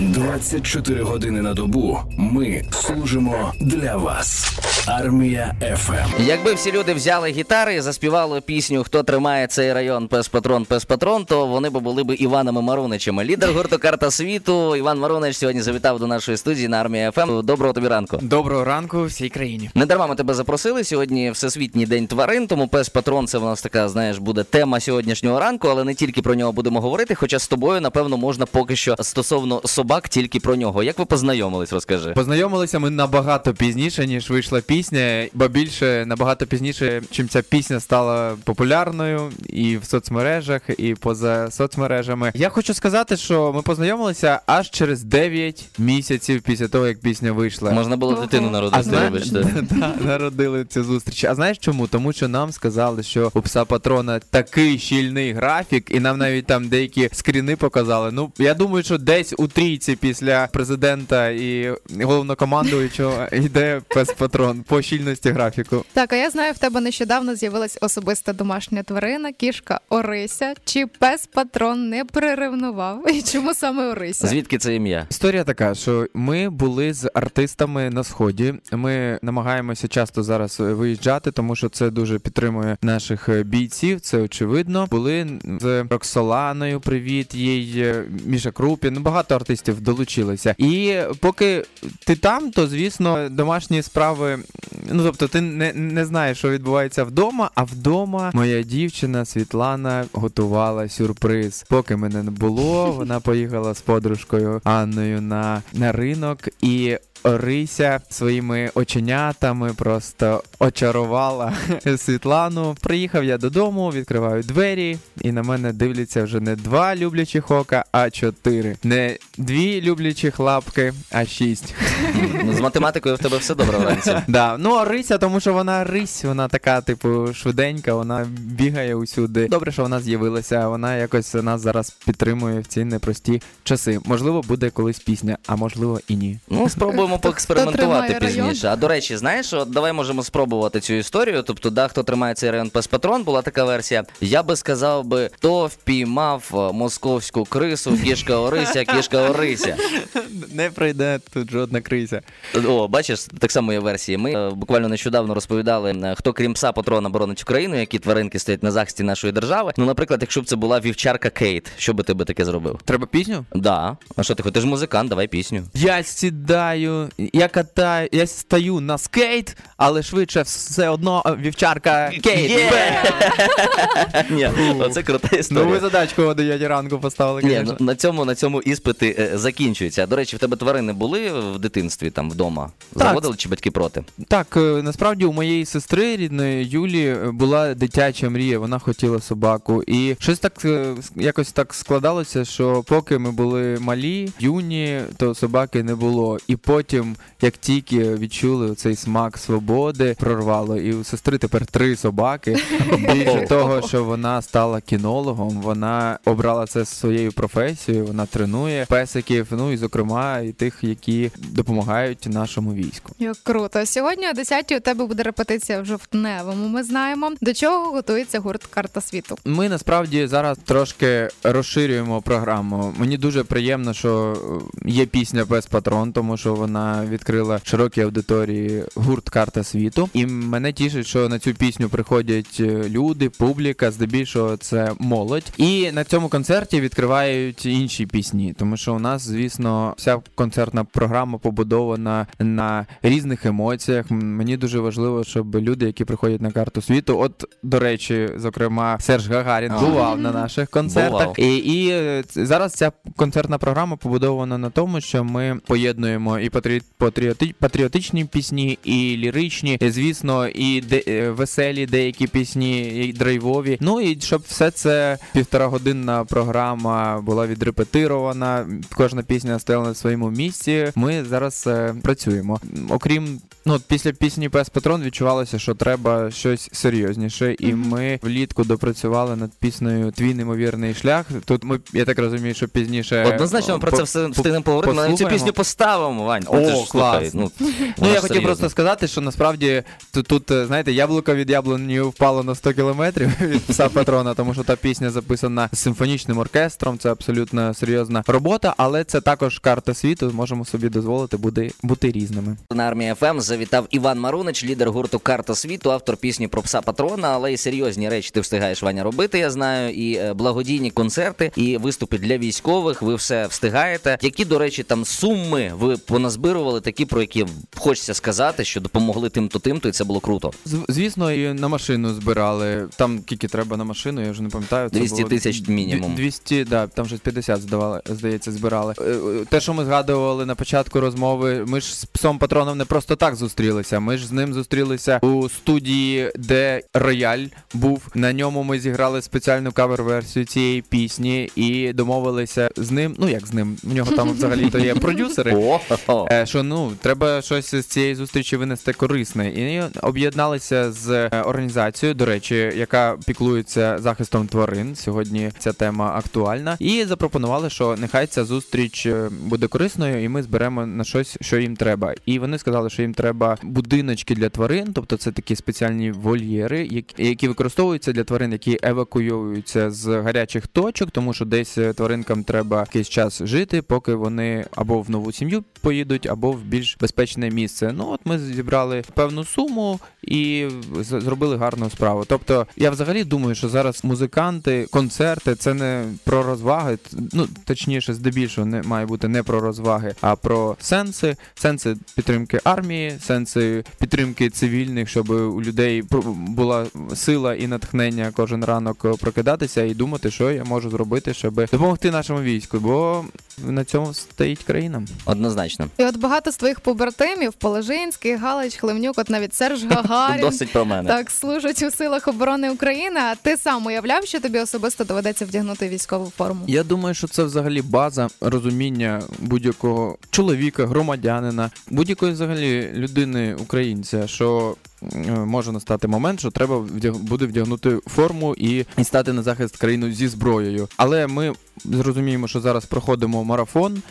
24 години на добу. Ми служимо для вас. Армія FM. Якби всі люди взяли гітари і заспівали пісню Хто тримає цей район пес патрон, пес патрон, то вони б були б Іванами Маруничами. Лідер гурту Карта світу. Іван Марунич сьогодні завітав до нашої студії на Армія FM. Доброго тобі ранку. Доброго ранку всій країні. Не дарма ми тебе запросили. Сьогодні Всесвітній день тварин, тому пес патрон це в нас така, знаєш, буде тема сьогоднішнього ранку, але не тільки про нього будемо говорити. Хоча з тобою, напевно, можна поки що стосовно собак тільки про нього. Як ви познайомились, розкажи. Познайомилися ми набагато пізніше, ніж вийшла пісня, бо більше набагато пізніше, чим ця пісня стала популярною і в соцмережах, і поза соцмережами. Я хочу сказати, що ми познайомилися аж через 9 місяців після того, як пісня вийшла. Можна було дитину народити, зна... вибачте. Да, народили цю зустріч. А знаєш чому? Тому що нам сказали, що у пса патрона такий щільний графік, і нам навіть там деякі скріни показали. Ну я думаю, що десь у трійці після президента і головнокомандуючого йде пес патрон по щільності графіку. Так, а я знаю, в тебе нещодавно з'явилась особиста домашня тварина, кішка Орися. Чи пес патрон не приревнував? І чому саме Орися? Звідки це ім'я? Історія така, що ми були з артистами на сході. Ми намагаємося часто зараз виїжджати, тому що це дуже підтримує наших бійців. Це очевидно. Були з Роксоланою. Привіт, їй е, Міша Крупін. Ну, багато артистів долучилися. І поки ти там, то звісно домашні справи. Ну тобто, ти не, не знаєш, що відбувається вдома. А вдома моя дівчина Світлана готувала сюрприз. Поки мене не було, вона поїхала з подружкою Анною на, на ринок і. Орися своїми оченятами просто очарувала Світлану. Приїхав я додому, відкриваю двері, і на мене дивляться вже не два люблячих ока, а чотири. Не дві люблячих лапки, а шість. З математикою в тебе все добре вранці. Да, ну Орися, тому що вона рись, вона така, типу, швиденька, вона бігає усюди. Добре, що вона з'явилася. Вона якось нас зараз підтримує в ці непрості часи. Можливо, буде колись пісня, а можливо і ні. Ну, спробуємо поекспериментувати тримає пізніше. А до речі, знаєш, от давай можемо спробувати цю історію. Тобто, да, хто тримає цей район пес патрон, була така версія. Я би сказав би, хто впіймав е, московську крису, кішка Орися, кішка Орися. Не прийде тут жодна крися. О, бачиш, так само є версії. Ми е, буквально нещодавно розповідали, е, хто крім пса патрона боронить Україну, які тваринки стоять на захисті нашої держави. Ну, наприклад, якщо б це була вівчарка Кейт, що би ти би таке зробив? Треба пісню? Да. А що ти хочеш? Ти ж музикант, давай пісню. Я сідаю, я катаю, я стаю на скейт, але швидше все одно е, вівчарка кейт. Є! Ні, оце крута Ну історія. ви задачку о 9 ранку поставили, Ні, звісно. ну, на цьому на цьому іспити е, закінчуються. До речі, в тебе тварини були в дитинстві там вдома? Так. Заводили чи батьки проти? Так, е, насправді у моєї сестри рідної Юлі е, була дитяча мрія, вона хотіла собаку. І щось так е, якось так складалося, що поки ми були малі, юні, то собаки не було. І потім, як тільки відчули цей смак свободи, прорвало. І у сестри тепер три собаки. Більше того, що вона стала кінологом, вона обрала це своєю професією, вона тренує песиків, ну і зокрема і тих, які допомагають нашому війську. Як круто. Сьогодні о 10 у тебе буде репетиція в жовтневому. Ми знаємо, до чого готується гурт Карта світу. Ми насправді зараз трошки розширюємо програму. Мені дуже приємно, що є пісня без патрон, тому що вона відкрила широкій аудиторії гурт Карта світу. І мене тішить, що на цю пісню приходять е, люди, публіка, здебільшого це молодь. І на цьому концерті відкривають інші пісні, тому що у нас, звісно, вся концертна програма побудована на різних емоціях. Мені дуже важливо, щоб люди, які приходять на карту світу, от до речі, зокрема, Серж Гагарін А. бував на наших концертах. Бував. І, і е, зараз ця концертна програма побудована на тому, що ми поєднуємо і патріоти, патріотичні пісні, і ліричні, і, звісно, і де, е, веселі деякі пісні, і драйвові. Ну і щоб все це півторагодинна програма була відрепетирована, кожна пісня стояла на своєму місці. Ми зараз зараз е, працюємо. Окрім ну після пісні Пес Патрон відчувалося, що треба щось серйозніше, і Мгм. ми влітку допрацювали над піснею Твій неймовірний шлях. Тут ми, я так розумію, що пізніше Однозначно ми про це все встигнемо поговорити. Ми навіть цю пісню поставимо, Вань. О, слухай, клас. Ну, Ну, я хотів просто сказати, що насправді тут, тут, е, знаєте, яблуко від яблуні впало на 100 кілометрів від пса патрона, тому що та пісня записана симфонічним оркестром. Це абсолютно серйозна робота, але це також карта світу. Можемо собі дозволити бути, бути різними. На армії ФМ завітав Іван Марунич, лідер гурту Карта світу, автор пісні про пса патрона, але і серйозні речі ти встигаєш Ваня робити. Я знаю, і е, благодійні концерти, і виступи для військових. Ви все встигаєте. Які, до речі, там суми ви поназбирували, такі про які хочеться сказати, що допомогли тим-то тим-то, і це було круто. Звісно, і на машину збирали. Там скільки треба на машину, я вже не пам'ятаю. Це 200 було тисяч мінімум. 200, да, там вже 50, здавали, здається, збирали. Е, е, Те, що ми згадували на початку розмови, ми ж з псом патроном не просто так зустрілися. Ми ж з ним зустрілися у студії, де рояль був. На ньому ми зіграли спеціальну кавер-версію цієї пісні і домовилися з ним. Ну як з ним? У нього там взагалі то є продюсери. Е, що ну треба щось з цієї зустрічі винести корисне, і об'єдналися з е, організацією, до речі, яка піклується захистом тварин. Сьогодні ця тема актуальна, і запропонували, що нехай ця зустріч е, буде корисною, і ми зберемо на щось, що їм треба. І вони сказали, що їм треба будиночки для тварин, тобто це такі спеціальні вольєри, які, використовуються для тварин, які евакуюються з гарячих точок, тому що десь е, тваринкам треба якийсь час жити, поки вони або в нову сім'ю поїдуть, або в більш безпечне місце. Ну от ми зібрали певну суму і зробили гарну справу. Тобто, я взагалі думаю, що зараз музиканти, концерти це не про розваги, ну точніше, здебільшого не має бути не про розваги, а про сенси, сенси підтримки армії, сенси підтримки цивільних, щоб у людей була сила і натхнення кожен ранок прокидатися і думати, що я можу зробити, щоб допомогти нашому війську, бо на цьому стоїть країна. Однозначно. І от багато з твоїх побратимів Положинський, Галич, Хлевнюк, от навіть Серж Гагарін. Досить про мене. Так, служать у силах оборони України. А ти сам уявляв, що тобі особисто доведеться вдягнути військову форму? Я думаю, що це взагалі база розуміння будь-якого чоловіка, громадянина, будь-якої взагалі людини, українця, що може настати момент, що треба вдяг... буде вдягнути форму і, стати на захист країни зі зброєю. Але ми зрозуміємо, що зараз проходимо марафон.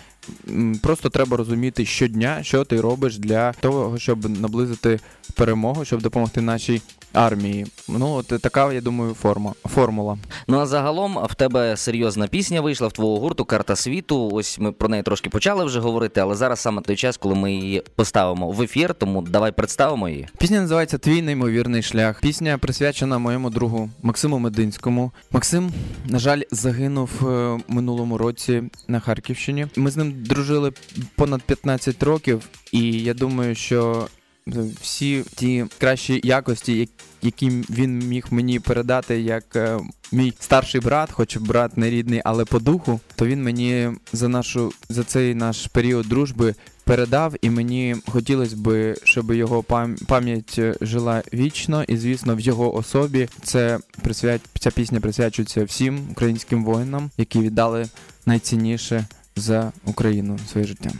Просто треба розуміти щодня, що ти робиш для того, щоб наблизити перемогу, щоб допомогти нашій армії. Ну, от така, я думаю, форма формула. Ну а загалом в тебе серйозна пісня вийшла в твого гурту Карта світу. Ось ми про неї трошки почали вже говорити, але зараз саме той час, коли ми її поставимо в ефір, тому давай представимо її. Пісня називається Твій неймовірний шлях. Пісня присвячена моєму другу Максиму Мединському. Максим, на жаль, загинув е, минулому році на Харківщині. Ми з ним дружили понад 15 років, і я думаю, що всі ті кращі якості, які він міг мені передати як е, мій старший брат, хоч брат не рідний, але по духу, то він мені за нашу за цей наш період дружби передав, і мені хотілося би, щоб його пам'ять е, жила вічно, і звісно, в його особі це присвят... ця пісня присвячується всім українським воїнам, які віддали найцінніше за Україну своє життя.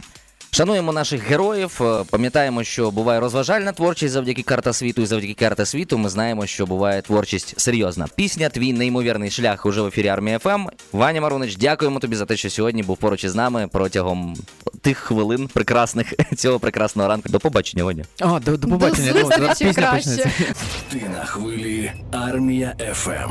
Шануємо наших героїв. е, Пам'ятаємо, що буває розважальна творчість завдяки карта світу, і завдяки карта світу ми знаємо, що буває творчість серйозна. Пісня Твій неймовірний шлях уже в ефірі армії ФМ. Ваня Марунич, дякуємо тобі за те, що сьогодні був поруч із нами протягом тих хвилин прекрасних цього прекрасного ранку. До побачення, Ваня. А, до, до побачення. До зустрічі пісня краще. почнеться. Ти на хвилі Армія ФМ.